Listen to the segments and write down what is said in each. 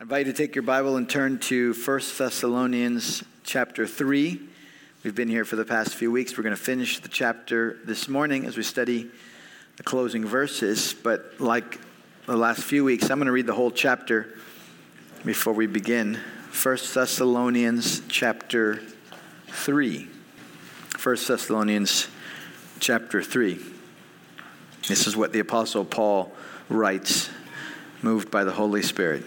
I invite you to take your Bible and turn to 1 Thessalonians chapter 3. We've been here for the past few weeks. We're going to finish the chapter this morning as we study the closing verses. But like the last few weeks, I'm going to read the whole chapter before we begin. 1 Thessalonians chapter 3. 1 Thessalonians chapter 3. This is what the Apostle Paul writes, moved by the Holy Spirit.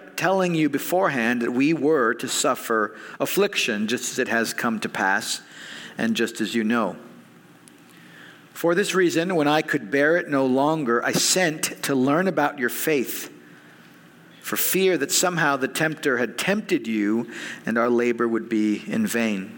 telling you beforehand that we were to suffer affliction, just as it has come to pass, and just as you know. For this reason, when I could bear it no longer, I sent to learn about your faith, for fear that somehow the tempter had tempted you and our labor would be in vain.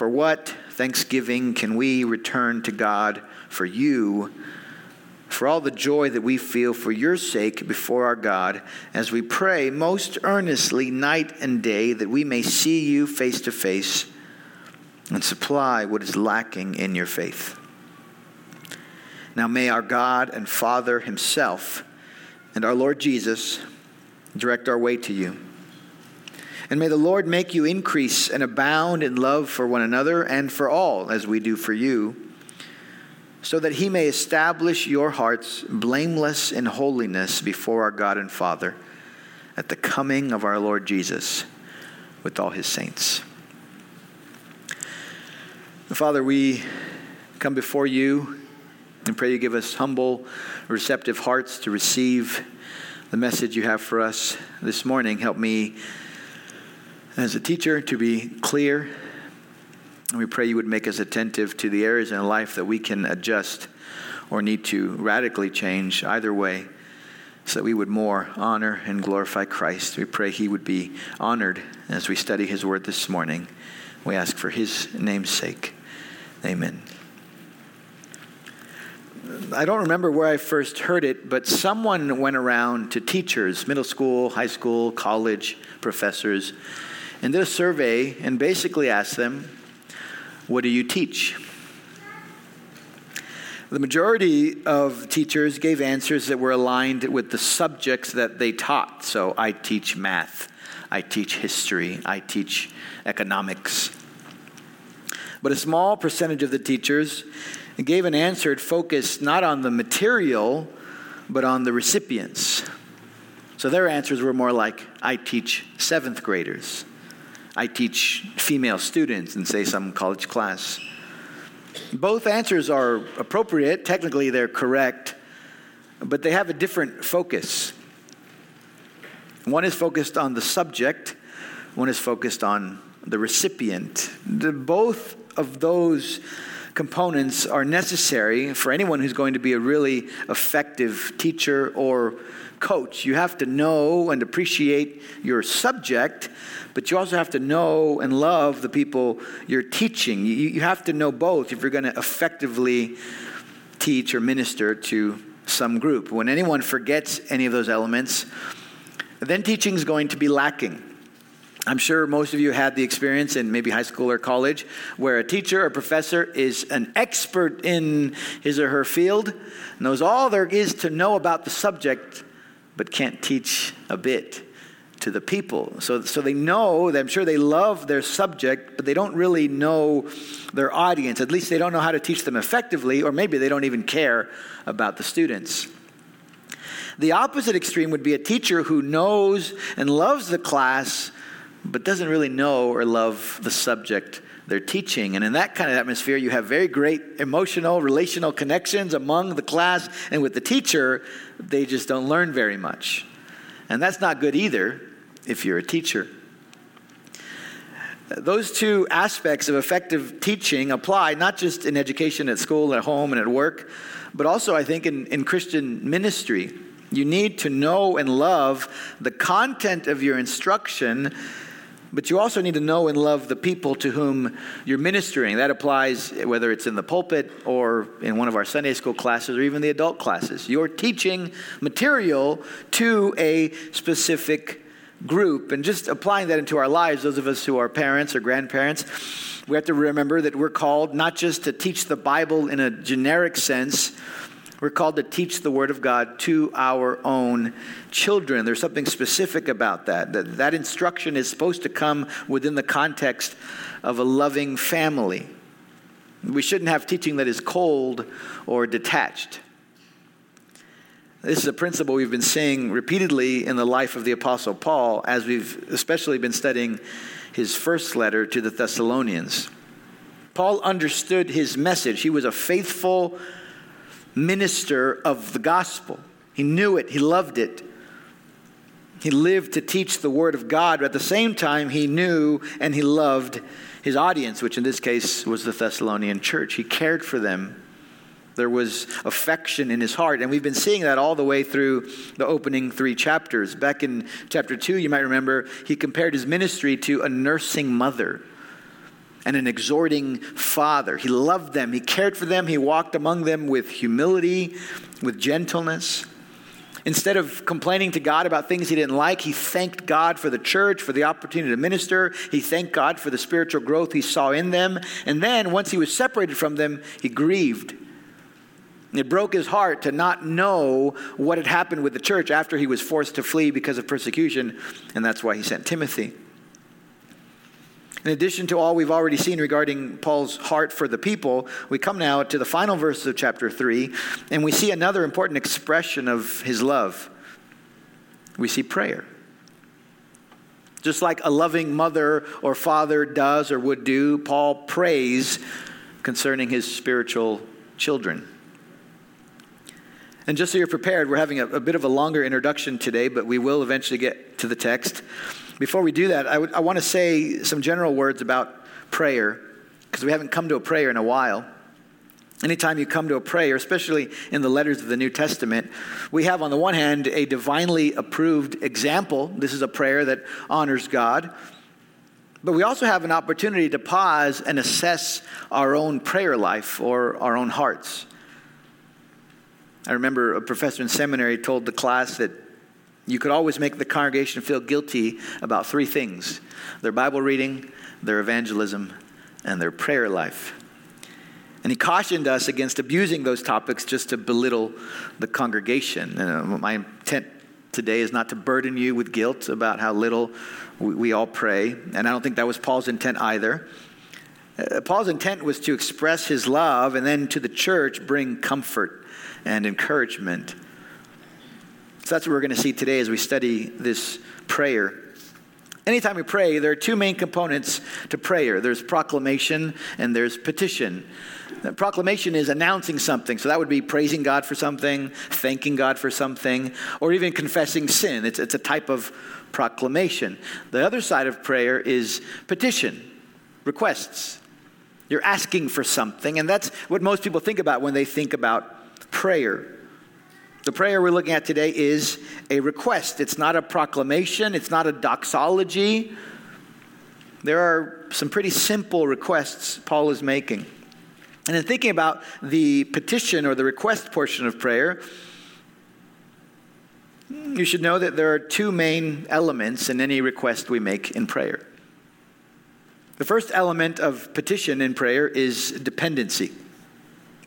For what thanksgiving can we return to God for you? for all the joy that we feel for your sake before our God as we pray most earnestly night and day that we may see you face to face and supply what is lacking in your faith. Now may our God and Father Himself and our Lord Jesus direct our way to you. And may the Lord make you increase and abound in love for one another and for all, as we do for you so that he may establish your hearts blameless in holiness before our God and Father at the coming of our Lord Jesus with all his saints. Father, we come before you and pray you give us humble, receptive hearts to receive the message you have for us this morning. Help me as a teacher to be clear and we pray you would make us attentive to the areas in life that we can adjust or need to radically change, either way, so that we would more honor and glorify Christ. We pray he would be honored as we study his word this morning. We ask for his name's sake. Amen. I don't remember where I first heard it, but someone went around to teachers, middle school, high school, college professors, and did a survey and basically asked them, what do you teach? The majority of teachers gave answers that were aligned with the subjects that they taught. So I teach math, I teach history, I teach economics. But a small percentage of the teachers gave an answer focused not on the material, but on the recipients. So their answers were more like I teach seventh graders. I teach female students in, say, some college class. Both answers are appropriate. Technically, they're correct, but they have a different focus. One is focused on the subject, one is focused on the recipient. The, both of those components are necessary for anyone who's going to be a really effective teacher or coach. You have to know and appreciate your subject, but you also have to know and love the people you're teaching. You, you have to know both if you're going to effectively teach or minister to some group. When anyone forgets any of those elements, then teaching is going to be lacking. I'm sure most of you had the experience in maybe high school or college where a teacher or professor is an expert in his or her field, knows all there is to know about the subject, but can't teach a bit to the people. So, so they know, I'm sure they love their subject, but they don't really know their audience. At least they don't know how to teach them effectively, or maybe they don't even care about the students. The opposite extreme would be a teacher who knows and loves the class, but doesn't really know or love the subject they're teaching. And in that kind of atmosphere, you have very great emotional, relational connections among the class and with the teacher. They just don't learn very much. And that's not good either if you're a teacher. Those two aspects of effective teaching apply not just in education at school, at home, and at work, but also, I think, in, in Christian ministry. You need to know and love the content of your instruction but you also need to know and love the people to whom you're ministering. That applies whether it's in the pulpit or in one of our Sunday school classes or even the adult classes. You're teaching material to a specific group. And just applying that into our lives, those of us who are parents or grandparents, we have to remember that we're called not just to teach the Bible in a generic sense we're called to teach the Word of God to our own children. There's something specific about that. That, that instruction is supposed to come within the context of a loving family. We shouldn't have teaching that is cold or detached. This is a principle we've been seeing repeatedly in the life of the Apostle Paul as we've especially been studying his first letter to the Thessalonians. Paul understood his message. He was a faithful minister of the gospel. He knew it, he loved it. He lived to teach the word of God, but at the same time, he knew and he loved his audience, which in this case was the Thessalonian church. He cared for them. There was affection in his heart. And we've been seeing that all the way through the opening three chapters. Back in chapter two, you might remember, he compared his ministry to a nursing mother and an exhorting father. He loved them, he cared for them, he walked among them with humility, with gentleness. Instead of complaining to God about things he didn't like, he thanked God for the church, for the opportunity to minister. He thanked God for the spiritual growth he saw in them. And then, once he was separated from them, he grieved. It broke his heart to not know what had happened with the church after he was forced to flee because of persecution, and that's why he sent Timothy. In addition to all we've already seen regarding Paul's heart for the people, we come now to the final verses of chapter 3, and we see another important expression of his love. We see prayer. Just like a loving mother or father does or would do, Paul prays concerning his spiritual children. And just so you're prepared, we're having a, a, bit of a longer introduction today, but we will eventually get to the text. Before we do that, I, I want to say some general words about prayer, because we haven't come to a prayer in a while. Anytime you come to a prayer, especially in the letters of the New Testament, we have on the one hand a divinely approved example. This is a prayer that honors God. But we also have an opportunity to pause and assess our own prayer life or our own hearts. I remember a professor in seminary told the class that you could always make the congregation feel guilty about three things their Bible reading, their evangelism, and their prayer life. And he cautioned us against abusing those topics just to belittle the congregation. Uh, my intent today is not to burden you with guilt about how little we, we all pray, and I don't think that was Paul's intent either. Uh, Paul's intent was to express his love and then to the church bring comfort and encouragement. So that's what we're going to see today as we study this prayer. Anytime we pray, there are two main components to prayer there's proclamation and there's petition. The proclamation is announcing something, so that would be praising God for something, thanking God for something, or even confessing sin. It's, it's a type of proclamation. The other side of prayer is petition, requests. You're asking for something, and that's what most people think about when they think about prayer. The prayer we're looking at today is a request. It's not a proclamation, it's not a doxology. There are some pretty simple requests Paul is making. And in thinking about the petition or the request portion of prayer, you should know that there are two main elements in any request we make in prayer. The first element of petition in prayer is dependency.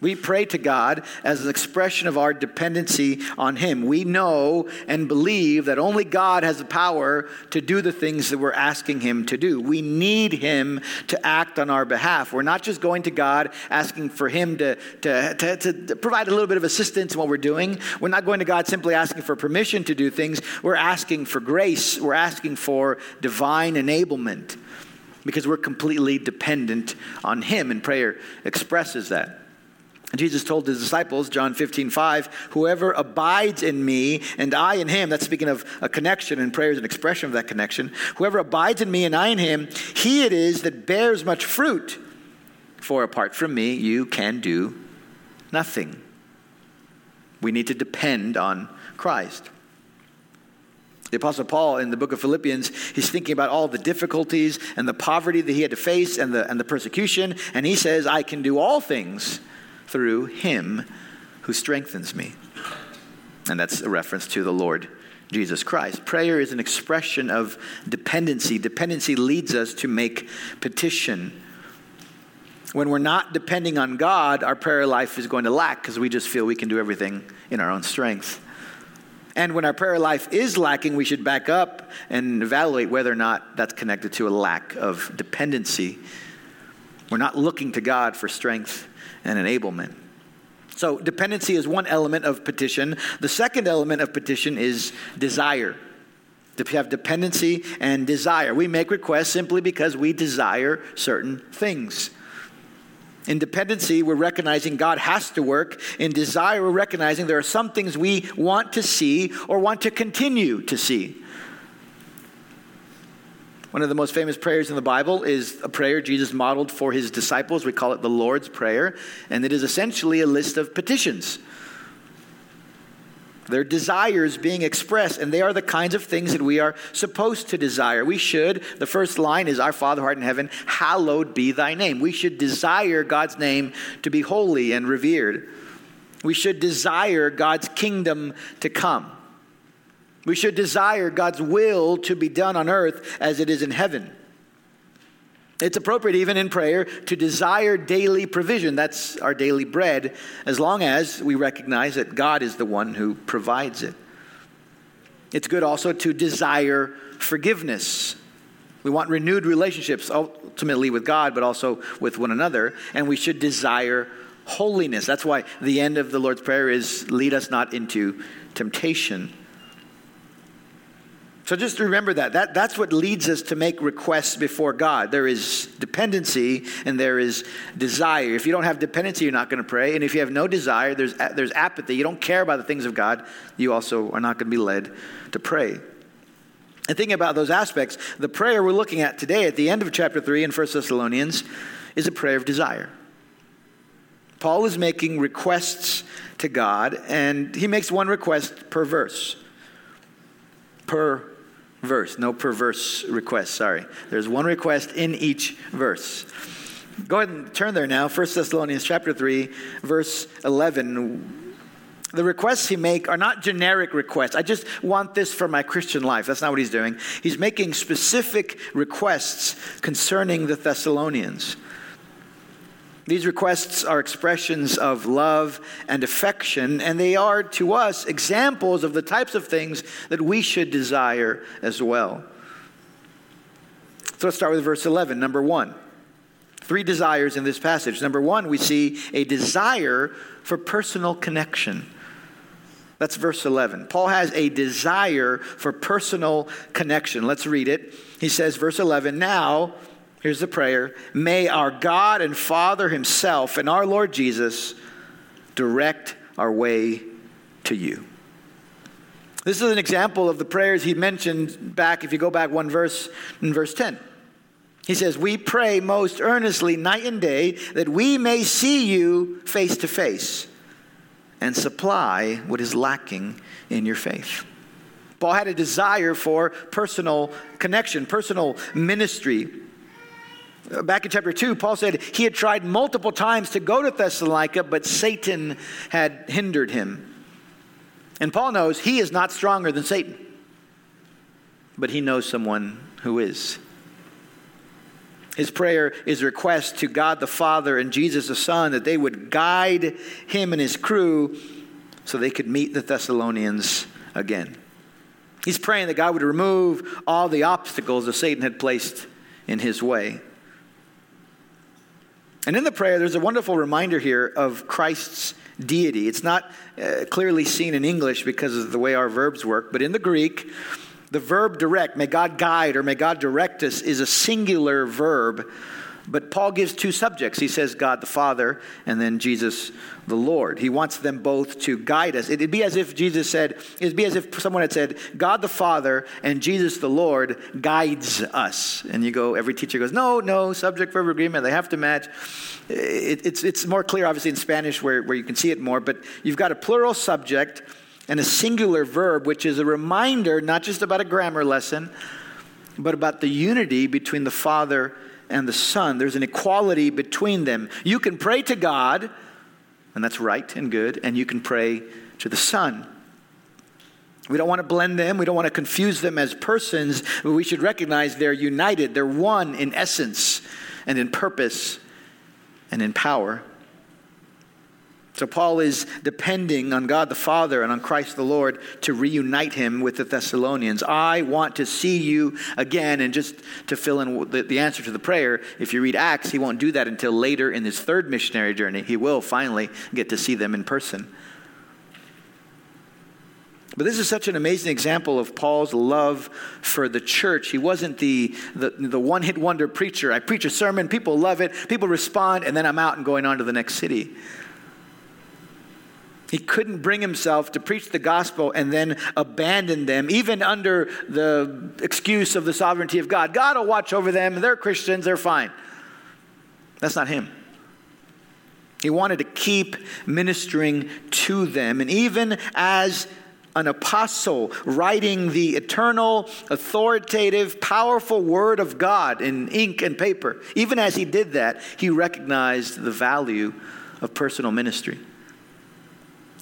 We pray to God as an expression of our dependency on Him. We know and believe that only God has the power to do the things that we're asking Him to do. We need Him to act on our behalf. We're not just going to God asking for Him to, to, to, to provide a little bit of assistance in what we're doing. We're not going to God simply asking for permission to do things. We're asking for grace, we're asking for divine enablement because we're completely dependent on Him, and prayer expresses that. Jesus told his disciples, John 15, 5, whoever abides in me and I in him, that's speaking of a connection, and prayer is an expression of that connection. Whoever abides in me and I in him, he it is that bears much fruit. For apart from me, you can do nothing. We need to depend on Christ. The Apostle Paul in the book of Philippians, he's thinking about all the difficulties and the poverty that he had to face and the, and the persecution, and he says, I can do all things through him who strengthens me. And that's a reference to the Lord Jesus Christ. Prayer is an expression of dependency. Dependency leads us to make petition. When we're not depending on God, our prayer life is going to lack because we just feel we can do everything in our own strength. And when our prayer life is lacking, we should back up and evaluate whether or not that's connected to a lack of dependency. We're not looking to God for strength and enablement. So, dependency is one element of petition. The second element of petition is desire. To have dependency and desire. We make requests simply because we desire certain things. In dependency, we're recognizing God has to work. In desire, we're recognizing there are some things we want to see or want to continue to see. One of the most famous prayers in the Bible is a prayer Jesus modeled for his disciples. We call it the Lord's Prayer, and it is essentially a list of petitions their desires being expressed, and they are the kinds of things that we are supposed to desire. We should, the first line is, Our Father, art in heaven, hallowed be thy name. We should desire God's name to be holy and revered. We should desire God's kingdom to come. We should desire God's will to be done on earth as it is in heaven. It's appropriate, even in prayer, to desire daily provision. That's our daily bread, as long as we recognize that God is the one who provides it. It's good also to desire forgiveness. We want renewed relationships, ultimately with God, but also with one another, and we should desire holiness. That's why the end of the Lord's Prayer is lead us not into temptation. So just remember that. that. That's what leads us to make requests before God. There is dependency and there is desire. If you don't have dependency, you're not going to pray. And if you have no desire, there's, there's apathy. You don't care about the things of God, you also are not going to be led to pray. And thinking about those aspects, the prayer we're looking at today at the end of chapter 3 in 1 Thessalonians is a prayer of desire. Paul is making requests to God, and he makes one request per verse. Per verse, no perverse request, sorry. There's one request in each verse. Go ahead and turn there now, 1 Thessalonians chapter 3, verse 11 the requests he make are not generic requests. I just want this for my Christian life. That's not what he's doing. He's making specific requests concerning the Thessalonians. These requests are expressions of love and affection, and they are to us examples of the types of things that we should desire as well. So let's start with verse 11, number one. Three desires in this passage. Number one, we see a desire for personal connection. That's verse 11. Paul has a desire for personal connection. Let's read it. He says, verse 11, now, Here's the prayer May our God and Father Himself and our Lord Jesus direct our way to you. This is an example of the prayers he mentioned back, if you go back one verse, in verse 10. He says, We pray most earnestly night and day that we may see you face to face and supply what is lacking in your faith. Paul had a desire for personal connection, personal ministry. Back in chapter 2, Paul said he had tried multiple times to go to Thessalonica, but Satan had hindered him. And Paul knows he is not stronger than Satan, but he knows someone who is. His prayer is a request to God the Father and Jesus the Son that they would guide him and his crew so they could meet the Thessalonians again. He's praying that God would remove all the obstacles that Satan had placed in his way. And in the prayer, there's a wonderful reminder here of Christ's deity. It's not uh, clearly seen in English because of the way our verbs work, but in the Greek, the verb direct, may God guide or may God direct us, is a singular verb but Paul gives two subjects. He says God the Father and then Jesus the Lord. He wants them both to guide us. It'd be as if Jesus said, it'd be as if someone had said, God the Father and Jesus the Lord guides us. And you go, every teacher goes, no, no, subject verb agreement, they have to match. It, it's, it's more clear, obviously, in Spanish where, where you can see it more, but you've got a plural subject and a singular verb, which is a reminder not just about a grammar lesson, but about the unity between the Father and the Son. There's an equality between them. You can pray to God, and that's right and good, and you can pray to the Son. We don't want to blend them. We don't want to confuse them as persons, but we should recognize they're united. They're one in essence and in purpose and in power. So Paul is depending on God the Father and on Christ the Lord to reunite him with the Thessalonians. I want to see you again. And just to fill in the, the, answer to the prayer, if you read Acts, he won't do that until later in his third missionary journey. He will finally get to see them in person. But this is such an amazing example of Paul's love for the church. He wasn't the, the, the one hit wonder preacher. I preach a sermon, people love it, people respond, and then I'm out and going on to the next city. He couldn't bring himself to preach the gospel and then abandon them, even under the excuse of the sovereignty of God. God will watch over them. They're Christians, they're fine. That's not him. He wanted to keep ministering to them. And even as an apostle writing the eternal, authoritative, powerful word of God in ink and paper, even as he did that, he recognized the value of personal ministry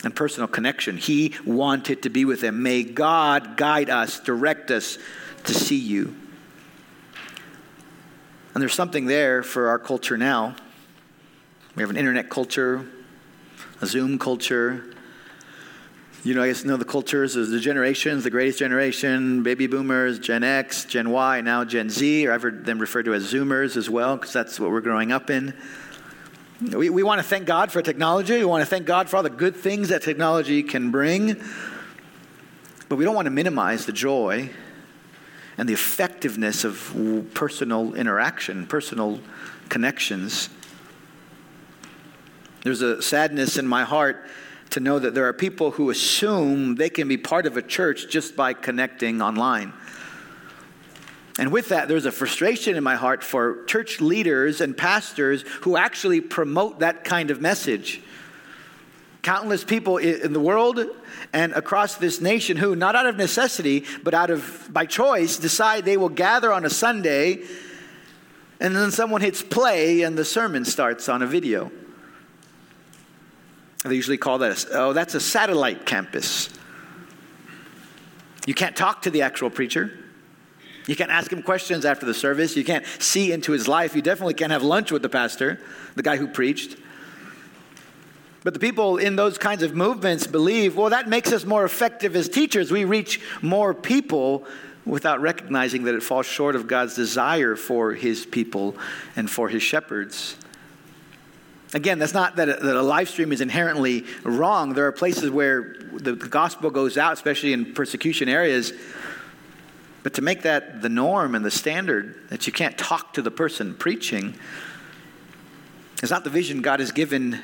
and personal connection. He wanted to be with them. May God guide us, direct us to see you. And there's something there for our culture now. We have an internet culture, a Zoom culture. You know, I guess you know the cultures the generations, the greatest generation, baby boomers, Gen X, Gen Y, now Gen Z, or I've heard them referred to as Zoomers as well, because that's what we're growing up in. We, we want to thank God for technology. We want to thank God for all the good things that technology can bring. But we don't want to minimize the joy and the effectiveness of personal interaction, personal connections. There's a sadness in my heart to know that there are people who assume they can be part of a church just by connecting online. And with that, there's a frustration in my heart for church leaders and pastors who actually promote that kind of message. Countless people in the world and across this nation who, not out of necessity, but out of by choice, decide they will gather on a Sunday and then someone hits play and the sermon starts on a video. They usually call that, a, oh, that's a satellite campus. You can't talk to the actual preacher. You can't ask him questions after the service. You can't see into his life. You definitely can't have lunch with the pastor, the guy who preached. But the people in those kinds of movements believe, well, that makes us more effective as teachers. We reach more people without recognizing that it falls short of God's desire for his people and for his shepherds. Again, that's not that a, that a live stream is inherently wrong. There are places where the gospel goes out, especially in persecution areas, but to make that the norm and the standard, that you can't talk to the person preaching, is not the vision God has given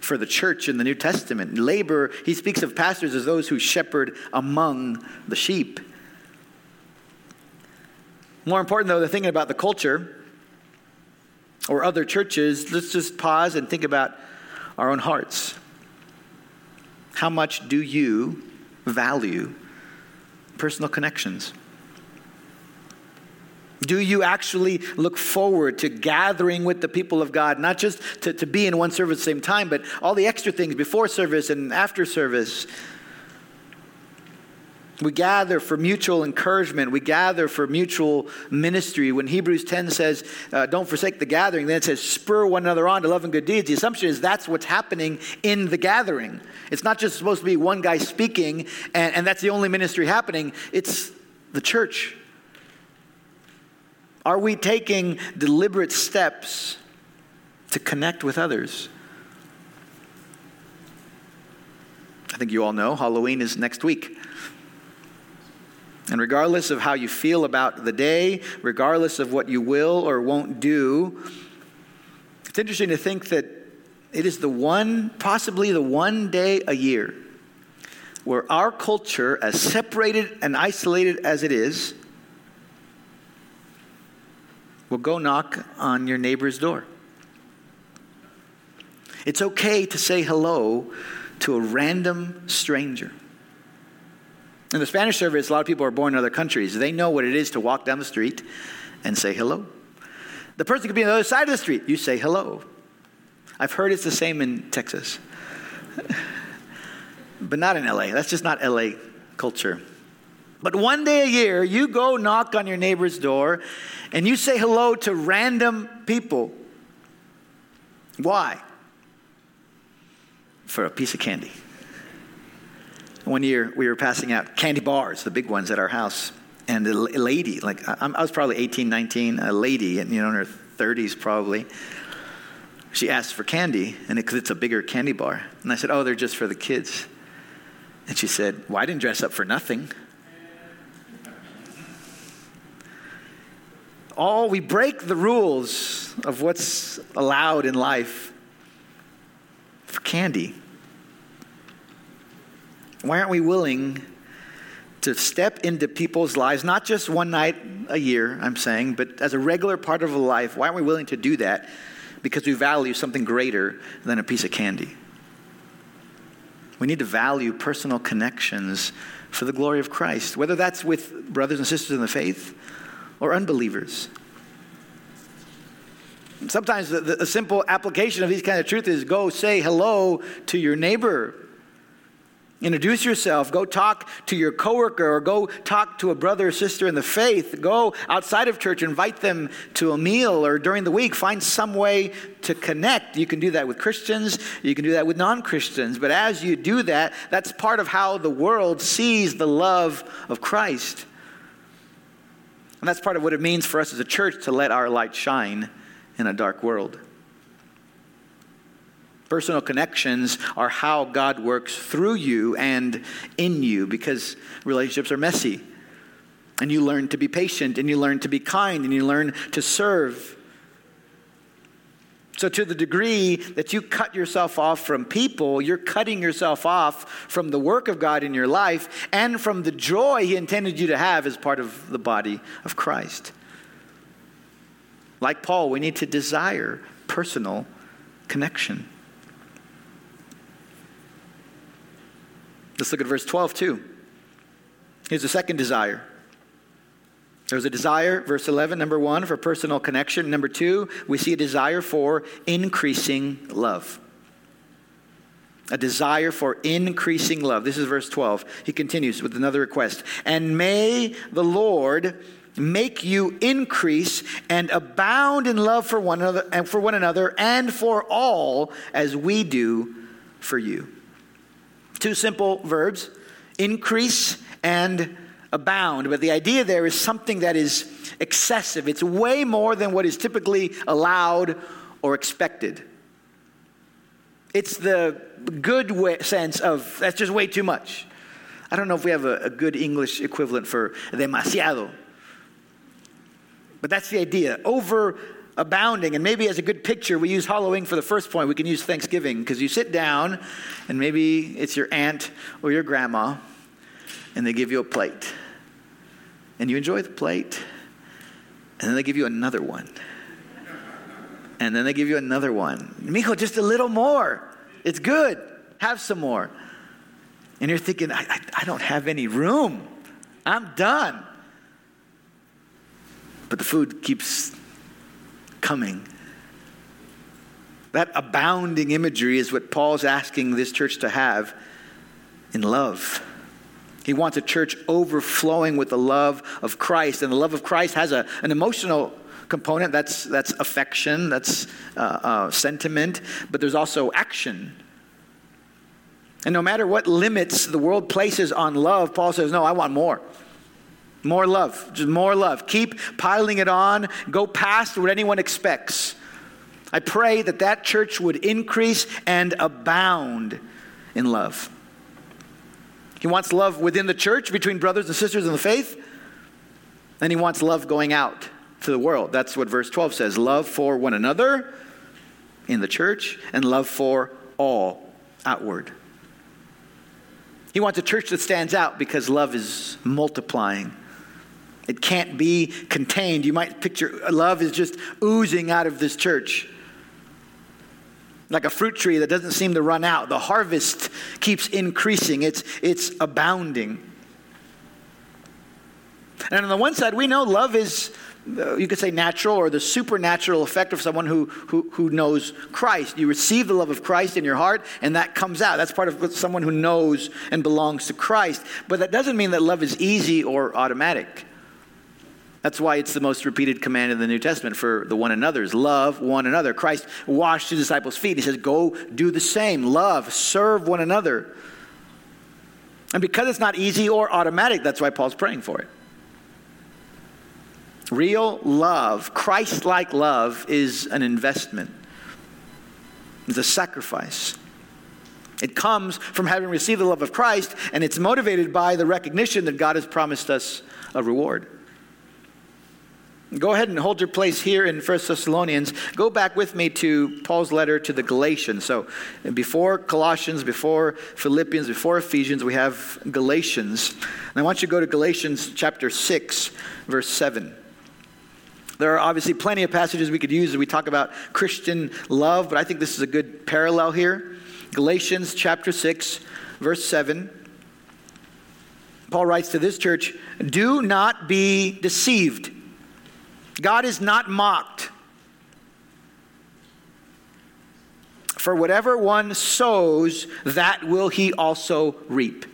for the church in the New Testament. Labor, he speaks of pastors as those who shepherd among the sheep. More important, though, than thinking about the culture or other churches, let's just pause and think about our own hearts. How much do you value personal connections? Do you actually look forward to gathering with the people of God, not just to, to be in one service at the same time, but all the extra things before service and after service? We gather for mutual encouragement. We gather for mutual ministry. When Hebrews 10 says, uh, don't forsake the gathering, then it says, spur one another on to love and good deeds. The assumption is that's what's happening in the gathering. It's not just supposed to be one guy speaking and, and that's the only ministry happening, it's the church. Are we taking deliberate steps to connect with others? I think you all know Halloween is next week. And regardless of how you feel about the day, regardless of what you will or won't do, it's interesting to think that it is the one, possibly the one day a year, where our culture, as separated and isolated as it is, will go knock on your neighbor's door. It's okay to say hello to a random stranger. In the Spanish service, a lot of people are born in other countries. They know what it is to walk down the street and say hello. The person could be on the other side of the street. You say hello. I've heard it's the same in Texas, but not in LA. That's just not LA culture. But one day a year, you go knock on your neighbor's door and you say hello to random people. Why? For a piece of candy. One year we were passing out candy bars, the big ones at our house. And a lady, like I was probably 18, 19, a lady, you know, in her 30s probably, she asked for candy, and because it, it's a bigger candy bar. And I said, Oh, they're just for the kids. And she said, Well, I didn't dress up for nothing. All we break the rules of what's allowed in life for candy. Why aren't we willing to step into people's lives, not just one night a year, I'm saying, but as a regular part of a life? Why aren't we willing to do that? Because we value something greater than a piece of candy. We need to value personal connections for the glory of Christ, whether that's with brothers and sisters in the faith or unbelievers. Sometimes the, the, simple application of these kind of truths is go say hello to your neighbor Introduce yourself. Go talk to your coworker or go talk to a brother or sister in the faith. Go outside of church, invite them to a meal or during the week. Find some way to connect. You can do that with Christians, you can do that with non Christians. But as you do that, that's part of how the world sees the love of Christ. And that's part of what it means for us as a church to let our light shine in a dark world. Personal connections are how God works through you and in you because relationships are messy. And you learn to be patient and you learn to be kind and you learn to serve. So, to the degree that you cut yourself off from people, you're cutting yourself off from the work of God in your life and from the joy He intended you to have as part of the body of Christ. Like Paul, we need to desire personal connection. Let's look at verse 12 too. Here's the second desire. There's a desire, verse 11, number one, for personal connection. Number two, we see a desire for increasing love. A desire for increasing love. This is verse 12. He continues with another request. And may the Lord make you increase and abound in love for one another and for one another and for all as we do for you. Two simple verbs increase and abound. But the idea there is something that is excessive, it's way more than what is typically allowed or expected. It's the good way, sense of that's just way too much. I don't know if we have a, a good English equivalent for demasiado. But that's the idea. Over abounding. And maybe as a good picture, we use Halloween for the first point. We can use Thanksgiving because you sit down and maybe it's your aunt or your grandma and they give you a plate. And you enjoy the plate. And then they give you another one. And then they give you another one. Mijo, just a little more. It's good. Have some more. And you're thinking, I, I, I don't have any room. I'm done. But the food keeps coming. That abounding imagery is what Paul's asking this church to have in love. He wants a church overflowing with the love of Christ. And the love of Christ has a, an emotional component that's, that's affection, that's uh, uh, sentiment, but there's also action. And no matter what limits the world places on love, Paul says, No, I want more. More love, just more love. Keep piling it on, go past what anyone expects. I pray that that church would increase and abound in love. He wants love within the church, between brothers and sisters in the faith, and he wants love going out to the world. That's what verse 12 says love for one another in the church, and love for all outward. He wants a church that stands out because love is multiplying. It can't be contained. You might picture love is just oozing out of this church. Like a fruit tree that doesn't seem to run out. The harvest keeps increasing, it's, it's abounding. And on the one side, we know love is uh, you could say natural or the supernatural effect of someone who, who, who knows Christ. You receive the love of Christ in your heart, and that comes out. That's part of someone who knows and belongs to Christ. But that doesn't mean that love is easy or automatic. That's why it's the most repeated command in the New Testament for the one another's. Love one another. Christ washed his disciples' feet. He says, Go do the same. Love, serve one another. And because it's not easy or automatic, that's why Paul's praying for it. Real love, Christ like love, is an investment, it's a sacrifice. It comes from having received the love of Christ, and it's motivated by the recognition that God has promised us a reward. Go ahead and hold your place here in 1 Thessalonians. Go back with me to Paul's letter to the Galatians. So, before Colossians, before Philippians, before Ephesians, we have Galatians. And I want you to go to Galatians chapter 6, verse 7. There are obviously plenty of passages we could use as we talk about Christian love, but I think this is a good parallel here. Galatians chapter 6, verse 7. Paul writes to this church Do not be deceived. God is not mocked. For whatever one sows, that will he also reap.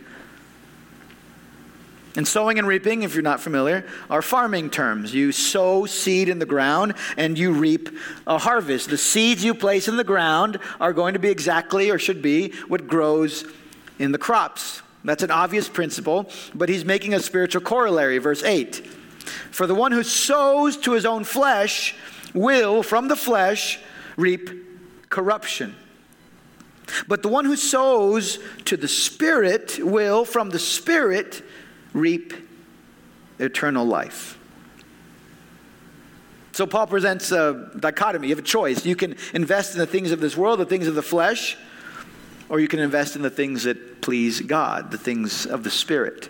And sowing and reaping, if you're not familiar, are farming terms. You sow seed in the ground and you reap a harvest. The seeds you place in the ground are going to be exactly or should be what grows in the crops. That's an obvious principle, but he's making a spiritual corollary. Verse 8 For the one who sows to his own flesh will, from the flesh, reap corruption. But the one who sows to the Spirit will, from the Spirit, reap eternal life. So Paul presents a dichotomy. You have a choice. You can invest in the things of this world, the things of the flesh, or you can invest in the things that please God, the things of the Spirit.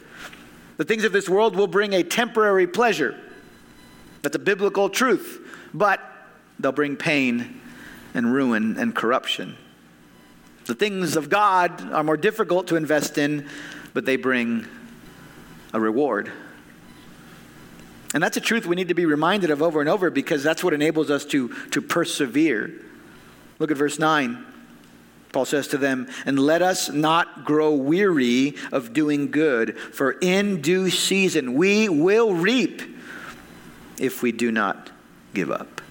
The things of this world will bring a temporary pleasure. That's a biblical truth. But they'll bring pain and ruin and corruption. The things of God are more difficult to invest in, but they bring a reward. And that's a truth we need to be reminded of over and over because that's what enables us to, to persevere. Look at verse 9. Paul says to them, And let us not grow weary of doing good, for in due season we will reap if we do not give up.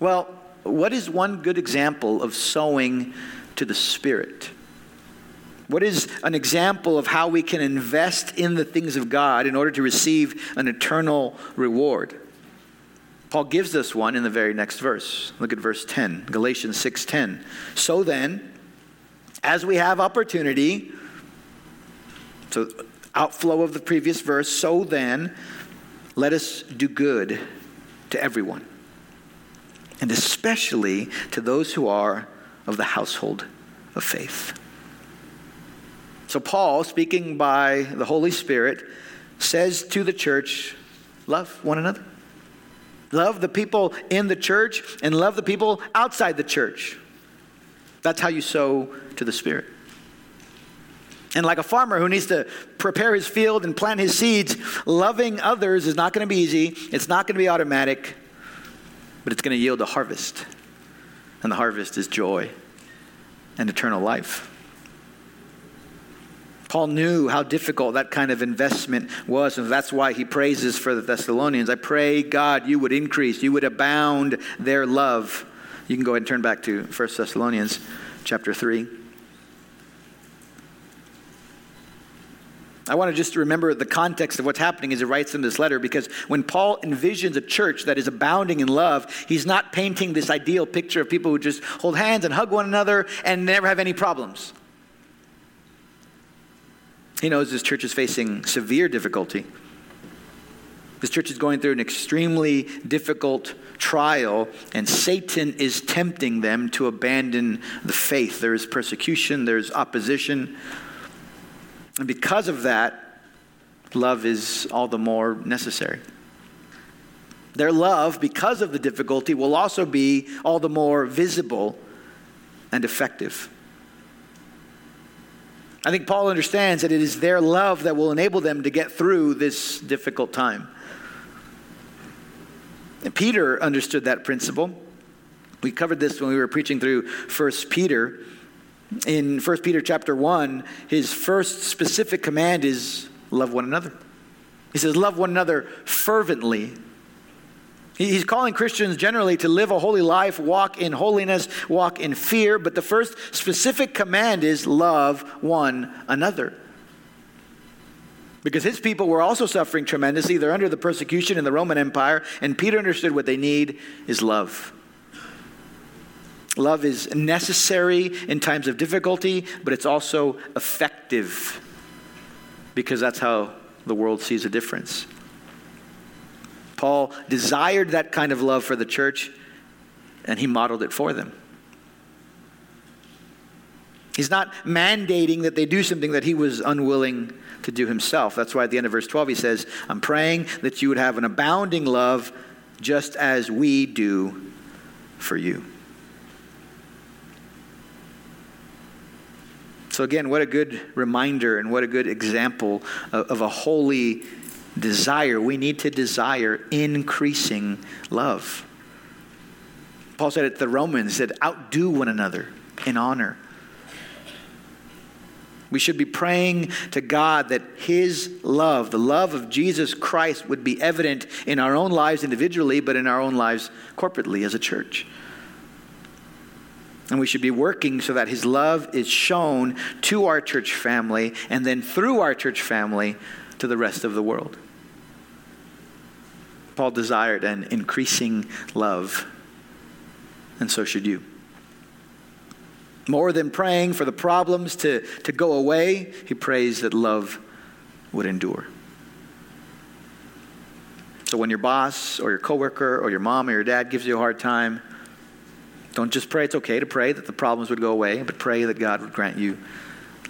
Well, what is one good example of sowing to the Spirit? What is an example of how we can invest in the things of God in order to receive an eternal reward? Paul gives us one in the very next verse. Look at verse 10, Galatians 6:10. So then, as we have opportunity, so outflow of the previous verse, so then, let us do good to everyone, and especially to those who are of the household of faith. So, Paul, speaking by the Holy Spirit, says to the church, Love one another. Love the people in the church and love the people outside the church. That's how you sow to the Spirit. And like a farmer who needs to prepare his field and plant his seeds, loving others is not going to be easy. It's not going to be automatic, but it's going to yield a harvest. And the harvest is joy and eternal life. Paul knew how difficult that kind of investment was, and that's why he praises for the Thessalonians. I pray, God, you would increase, you would abound their love. You can go ahead and turn back to 1 Thessalonians chapter 3. I want to just remember the context of what's happening as he writes in this letter because when Paul envisions a church that is abounding in love, he's not painting this ideal picture of people who just hold hands and hug one another and never have any problems. He knows his church is facing severe difficulty. This church is going through an extremely difficult trial, and Satan is tempting them to abandon the faith. There is persecution, there's opposition. And because of that, love is all the more necessary. Their love, because of the difficulty, will also be all the more visible and effective. I think Paul understands that it is their love that will enable them to get through this difficult time. And Peter understood that principle. We covered this when we were preaching through 1 Peter in 1 Peter chapter 1, his first specific command is love one another. He says, Love one another fervently. He's calling Christians generally to live a holy life, walk in holiness, walk in fear, but the first specific command is love one another. Because his people were also suffering tremendously. They're under the persecution in the Roman Empire, and Peter understood what they need is love. Love is necessary in times of difficulty, but it's also effective because that's how the world sees a difference. Paul desired that kind of love for the church, and he modeled it for them. He's not mandating that they do something that he was unwilling to do himself. That's why at the end of verse 12 he says, I'm praying that you would have an abounding love just as we do for you. So, again, what a good reminder and what a good example of, of a holy desire. We need to desire increasing love. Paul said it to the Romans, said, outdo one another in honor. We should be praying to God that His love, the love of Jesus Christ, would be evident in our own lives individually, but in our own lives corporately as a church. And we should be working so that His love is shown to our church family and then through our church family to the rest of the world. Paul desired an increasing love, and so should you. More than praying for the problems to, to go away, he prays that love would endure. So when your boss or your coworker or your mom or your dad gives you a hard time, don't just pray it's okay to pray that the problems would go away, but pray that God would grant you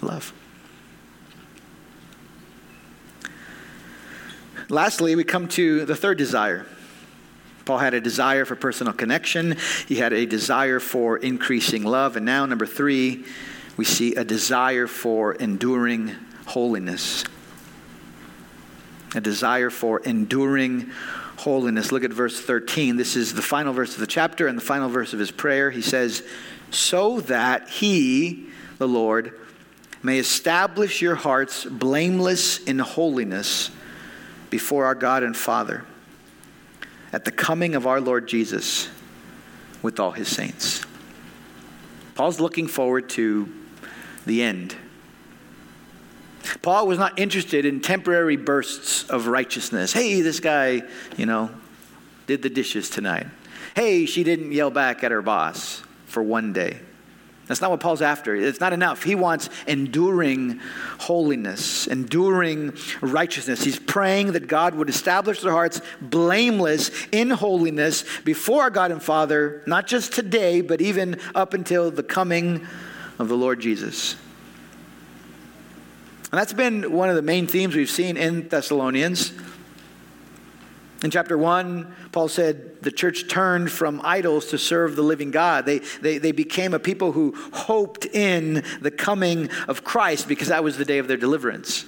love. Lastly, we come to the third desire. Paul had a desire for personal connection, he had a desire for increasing love, and now, number three, we see a desire for enduring holiness. A desire for enduring holiness. Look at verse 13. This is the final verse of the chapter and the final verse of his prayer. He says, So that he, the Lord, may establish your hearts blameless in holiness before our God and Father at the coming of our Lord Jesus with all his saints. Paul's looking forward to the end Paul was not interested in temporary bursts of righteousness. Hey, this guy, you know, did the dishes tonight. Hey, she didn't yell back at her boss for one day. That's not what Paul's after. It's not enough. He wants enduring holiness, enduring righteousness. He's praying that God would establish their hearts blameless in holiness before our God and Father, not just today, but even up until the coming of the Lord Jesus. And that's been one of the main themes we've seen in Thessalonians. In chapter 1, Paul said the church turned from idols to serve the living God. They, they, they became a people who hoped in the coming of Christ because that was the day of their deliverance.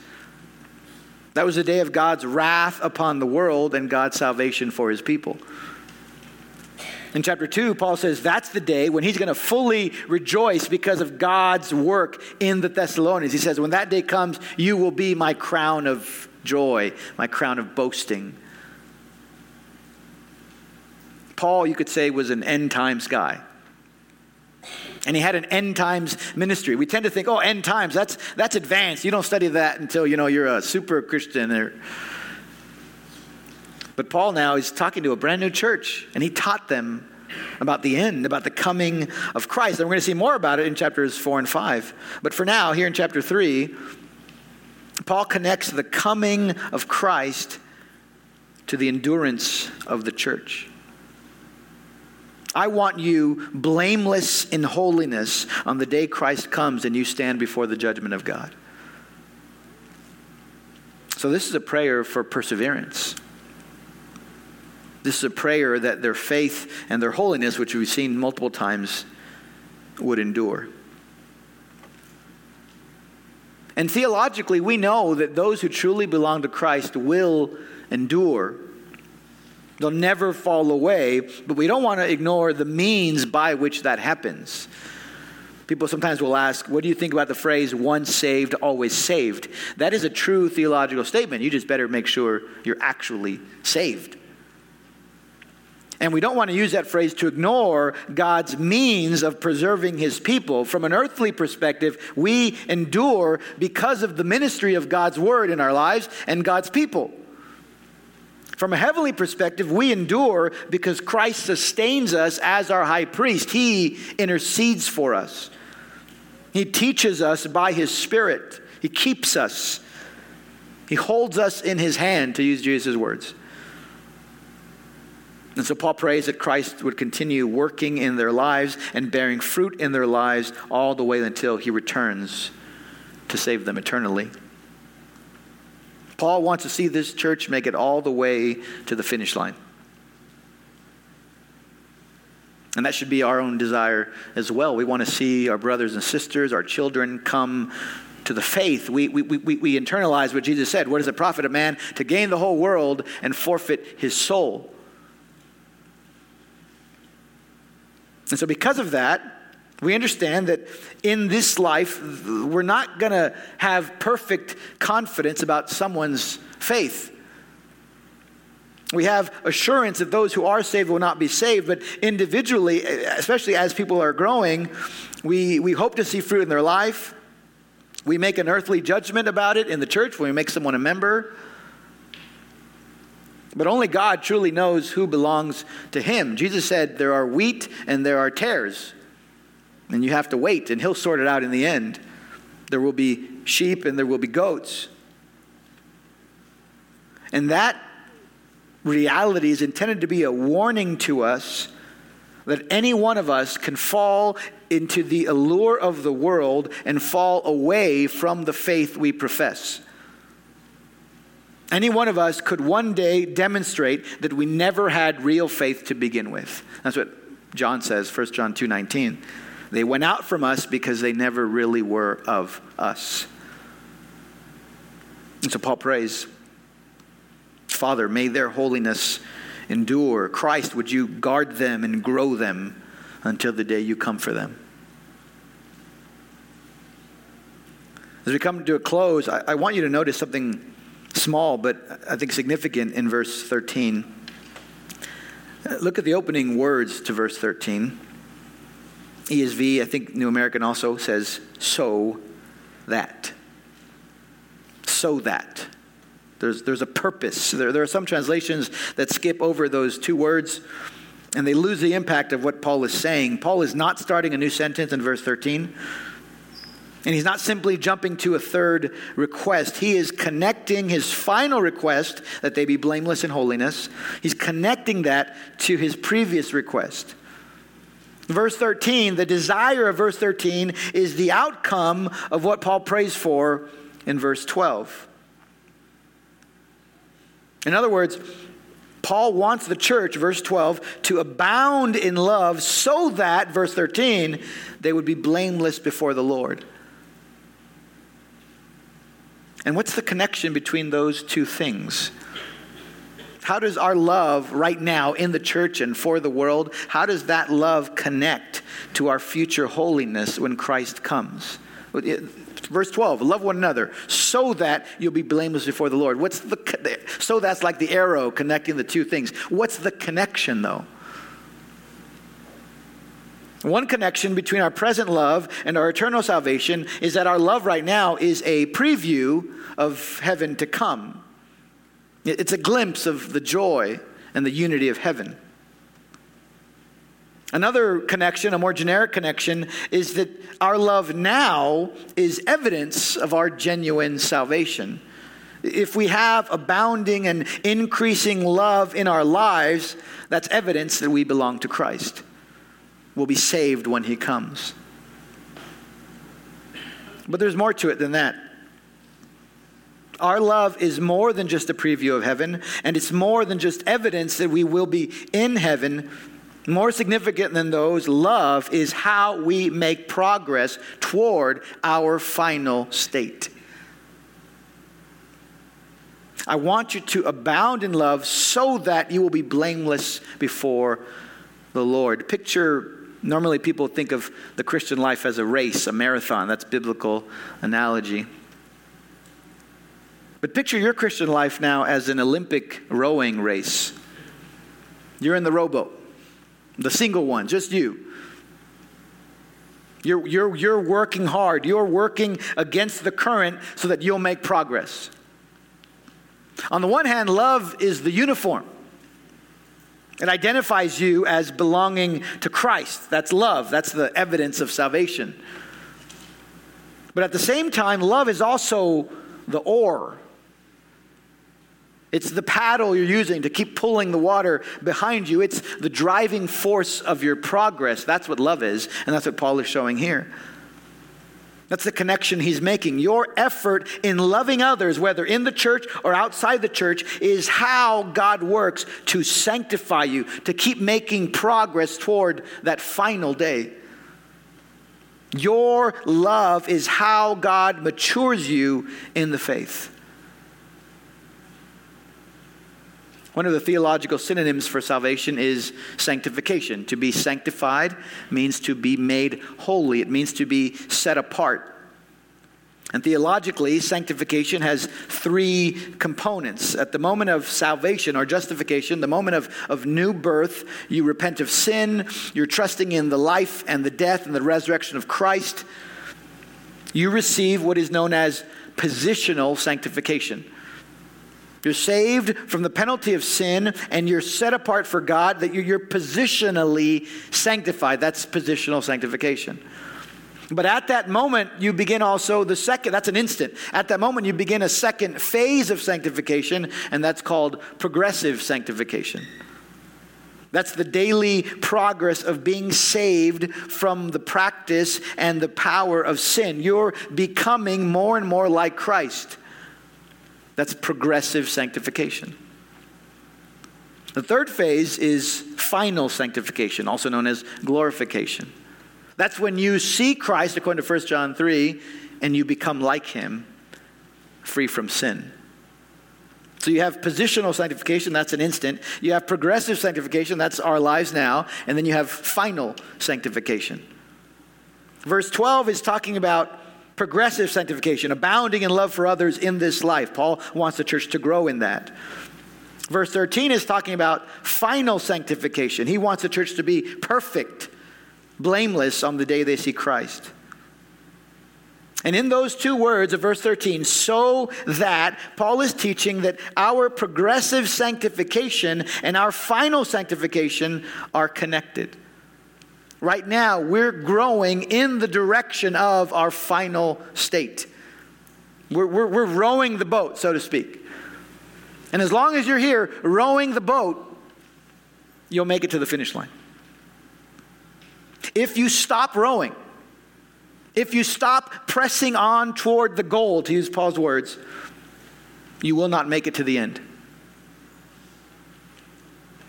That was the day of God's wrath upon the world and God's salvation for his people. In chapter 2, Paul says that's the day when he's going to fully rejoice because of God's work in the Thessalonians. He says, When that day comes, you will be my crown of joy, my crown of boasting. Paul, you could say, was an end times guy. And he had an end times ministry. We tend to think, oh, end times, that's, that's advanced. You don't study that until, you know, you're a super Christian. Or... But Paul now is talking to a brand new church, and he taught them about the end, about the coming of Christ. And we're going to see more about it in chapters 4 and 5. But for now, here in chapter 3, Paul connects the coming of Christ to the endurance of the church. I want you blameless in holiness on the day Christ comes and you stand before the judgment of God. So, this is a prayer for perseverance. This is a prayer that their faith and their holiness, which we've seen multiple times, would endure. And theologically, we know that those who truly belong to Christ will endure They'll never fall away, but we don't want to ignore the means by which that happens. People sometimes will ask, What do you think about the phrase, once saved, always saved? That is a true theological statement. You just better make sure you're actually saved. And we don't want to use that phrase to ignore God's means of preserving his people. From an earthly perspective, we endure because of the ministry of God's word in our lives and God's people. From a heavenly perspective, we endure because Christ sustains us as our high priest. He intercedes for us. He teaches us by His Spirit. He keeps us. He holds us in His hand, to use Jesus' words. And so Paul prays that Christ would continue working in their lives and bearing fruit in their lives all the way until He returns to save them eternally. Paul wants to see this church make it all the way to the finish line. And that should be our own desire as well. We want to see our brothers and sisters, our children come to the faith. We, we, we, we internalize what Jesus said What does it profit a man to gain the whole world and forfeit his soul? And so, because of that, we understand that in this life, we're not going to have perfect confidence about someone's faith. We have assurance that those who are saved will not be saved, but individually, especially as people are growing, we, we hope to see fruit in their life. We make an earthly judgment about it in the church when we make someone a member. But only God truly knows who belongs to Him. Jesus said there are wheat and there are tares. And you have to wait, and he'll sort it out in the end. There will be sheep and there will be goats. And that reality is intended to be a warning to us that any one of us can fall into the allure of the world and fall away from the faith we profess. Any one of us could one day demonstrate that we never had real faith to begin with. That's what John says, 1 John 2:19. They went out from us because they never really were of us. And so Paul prays, Father, may their holiness endure. Christ, would you guard them and grow them until the day you come for them? As we come to a close, I, I want you to notice something small, but I think significant in verse 13. Look at the opening words to verse 13. ESV, I think New American also says, so that. So that. There's, there's a purpose. There, there are some translations that skip over those two words and they lose the impact of what Paul is saying. Paul is not starting a new sentence in verse 13. And he's not simply jumping to a third request. He is connecting his final request that they be blameless in holiness. He's connecting that to his previous request. Verse 13, the desire of verse 13 is the outcome of what Paul prays for in verse 12. In other words, Paul wants the church, verse 12, to abound in love so that, verse 13, they would be blameless before the Lord. And what's the connection between those two things? How does our love right now in the church and for the world, how does that love connect to our future holiness when Christ comes? Verse 12, love one another so that you'll be blameless before the Lord. What's the so that's like the arrow connecting the two things. What's the connection though? One connection between our present love and our eternal salvation is that our love right now is a preview of heaven to come. It's a glimpse of the joy and the unity of heaven. Another connection, a more generic connection, is that our love now is evidence of our genuine salvation. If we have abounding and increasing love in our lives, that's evidence that we belong to Christ. We'll be saved when He comes. But there's more to it than that. Our love is more than just a preview of heaven, and it's more than just evidence that we will be in heaven. More significant than those, love is how we make progress toward our final state. I want you to abound in love so that you will be blameless before the Lord. Picture normally people think of the Christian life as a race, a marathon. That's biblical analogy. But picture your Christian life now as an Olympic rowing race. You're in the rowboat, the single one, just you. You're, you're, you're working hard. You're working against the current so that you'll make progress. On the one hand, love is the uniform. It identifies you as belonging to Christ. That's love. That's the evidence of salvation. But at the same time, love is also the oar it's the paddle you're using to keep pulling the water behind you. It's the driving force of your progress. That's what love is, and that's what Paul is showing here. That's the connection he's making. Your effort in loving others, whether in the church or outside the church, is how God works to sanctify you, to keep making progress toward that final day. Your love is how God matures you in the faith. One of the theological synonyms for salvation is sanctification. To be sanctified means to be made holy, it means to be set apart. And theologically, sanctification has three components. At the moment of salvation or justification, the moment of, of new birth, you repent of sin, you're trusting in the life and the death and the resurrection of Christ. You receive what is known as positional sanctification. You're saved from the penalty of sin and you're set apart for God, that you're positionally sanctified. That's positional sanctification. But at that moment, you begin also the second, that's an instant. At that moment, you begin a second phase of sanctification, and that's called progressive sanctification. That's the daily progress of being saved from the practice and the power of sin. You're becoming more and more like Christ. That's progressive sanctification. The third phase is final sanctification, also known as glorification. That's when you see Christ, according to 1 John 3, and you become like him, free from sin. So you have positional sanctification, that's an instant. You have progressive sanctification, that's our lives now. And then you have final sanctification. Verse 12 is talking about progressive sanctification, abounding in love for others in this life. Paul wants the church to grow in that. Verse 13 is talking about final sanctification. He wants the church to be perfect, blameless on the day they see Christ. And in those two words of verse 13, so that, Paul is teaching that our progressive sanctification and our final sanctification are connected. Right now, we're growing in the direction of our final state. We're, we're, we're rowing the boat, so to speak. And as long as you're here rowing the boat, you'll make it to the finish line. If you stop rowing, if you stop pressing on toward the goal, to use Paul's words, you will not make it to the end.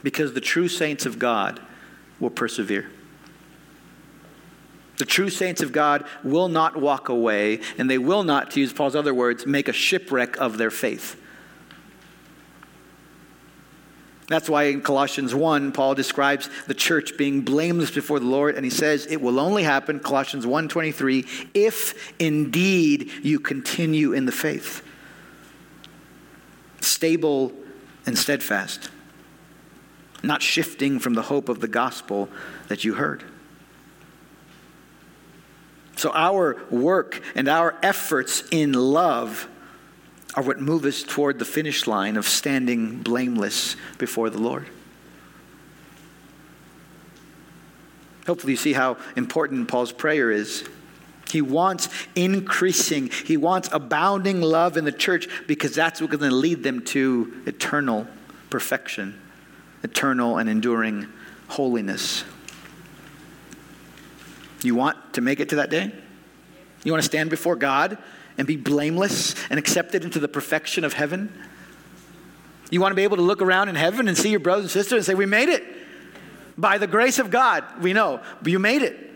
Because the true saints of God will persevere. The true saints of God will not walk away, and they will not, to use Paul's other words, make a shipwreck of their faith. That's why in Colossians 1, Paul describes the church being blameless before the Lord, and he says it will only happen, Colossians 1.23, if indeed you continue in the faith. Stable and steadfast, not shifting from the hope of the gospel that you heard. So our work and our efforts in love are what move us toward the finish line of standing blameless before the Lord. Hopefully, you see how important Paul's prayer is. He wants increasing, he wants abounding love in the church because that's what's going to lead them to eternal perfection, eternal and enduring holiness. You want to make it to that day? You want to stand before God and be blameless and accepted into the perfection of heaven? You want to be able to look around in heaven and see your brothers and sisters and say, We made it. By the grace of God, we know, you made it.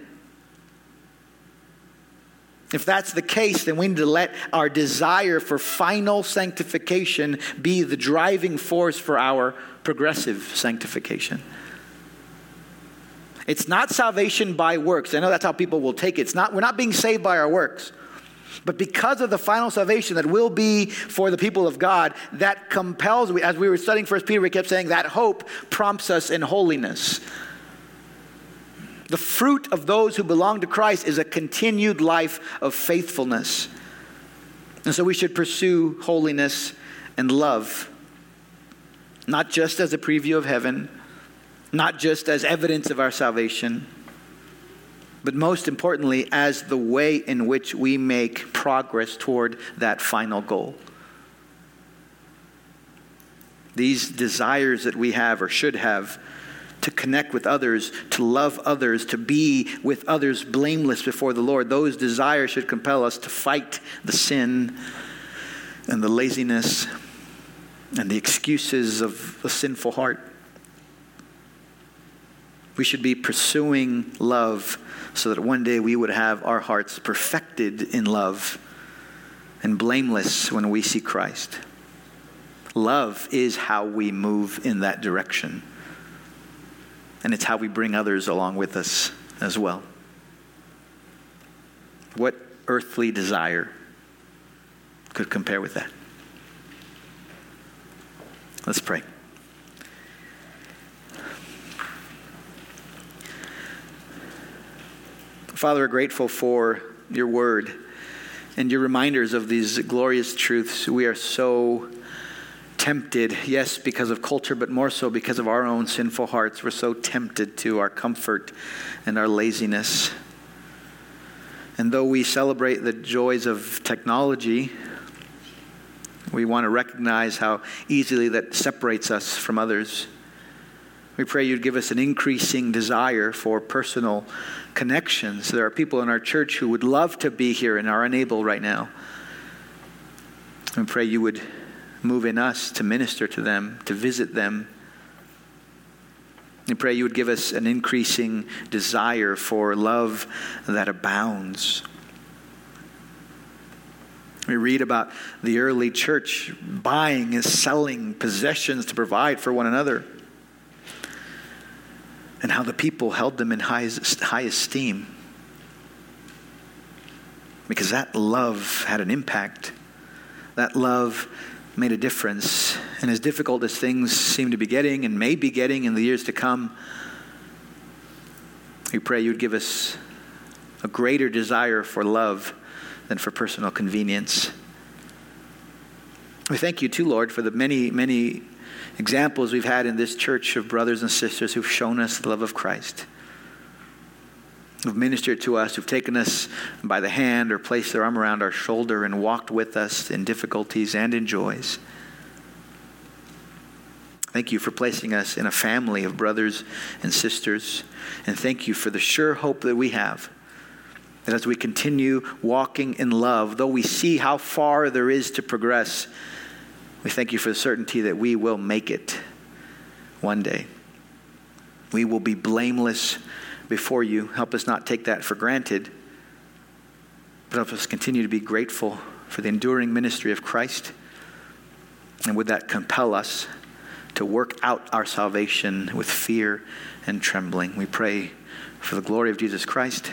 If that's the case, then we need to let our desire for final sanctification be the driving force for our progressive sanctification. It's not salvation by works. I know that's how people will take it. It's not, we're not being saved by our works. But because of the final salvation that will be for the people of God, that compels, as we were studying First Peter, we kept saying that hope prompts us in holiness. The fruit of those who belong to Christ is a continued life of faithfulness. And so we should pursue holiness and love, not just as a preview of heaven, not just as evidence of our salvation but most importantly, as the way in which we make progress toward that final goal. These desires that we have or should have to connect with others, to love others, to be with others blameless before the Lord, those desires should compel us to fight the sin and the laziness and the excuses of a sinful heart. We should be pursuing love so that one day we would have our hearts perfected in love and blameless when we see Christ. Love is how we move in that direction. And it's how we bring others along with us as well. What earthly desire could compare with that? Let's pray. Father, we're grateful for your word and your reminders of these glorious truths. We are so tempted, yes, because of culture, but more so because of our own sinful hearts. We're so tempted to our comfort and our laziness. And though we celebrate the joys of technology, we want to recognize how easily that separates us from others. We pray you'd give us an increasing desire for personal connections. There are people in our church who would love to be here and are unable right now. And pray you would move in us to minister to them, to visit them. And pray you would give us an increasing desire for love that abounds. We read about the early church buying and selling possessions to provide for one another and how the people held them in high, high esteem. Because that love had an impact. That love made a difference. And as difficult as things seem to be getting and may be getting in the years to come, we pray you'd give us a greater desire for love than for personal convenience. We thank you, too, Lord, for the many, many examples we've had in this church of brothers and sisters who've shown us the love of Christ, who've ministered to us, who've taken us by the hand or placed their arm around our shoulder and walked with us in difficulties and in joys. Thank you for placing us in a family of brothers and sisters. And thank you for the sure hope that we have that as we continue walking in love, though we see how far there is to progress, we thank you for the certainty that we will make it one day. We will be blameless before you. Help us not take that for granted, but help us continue to be grateful for the enduring ministry of Christ. And would that compel us to work out our salvation with fear and trembling. We pray for the glory of Jesus Christ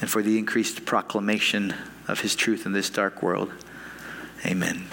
and for the increased proclamation of his truth in this dark world. Amen.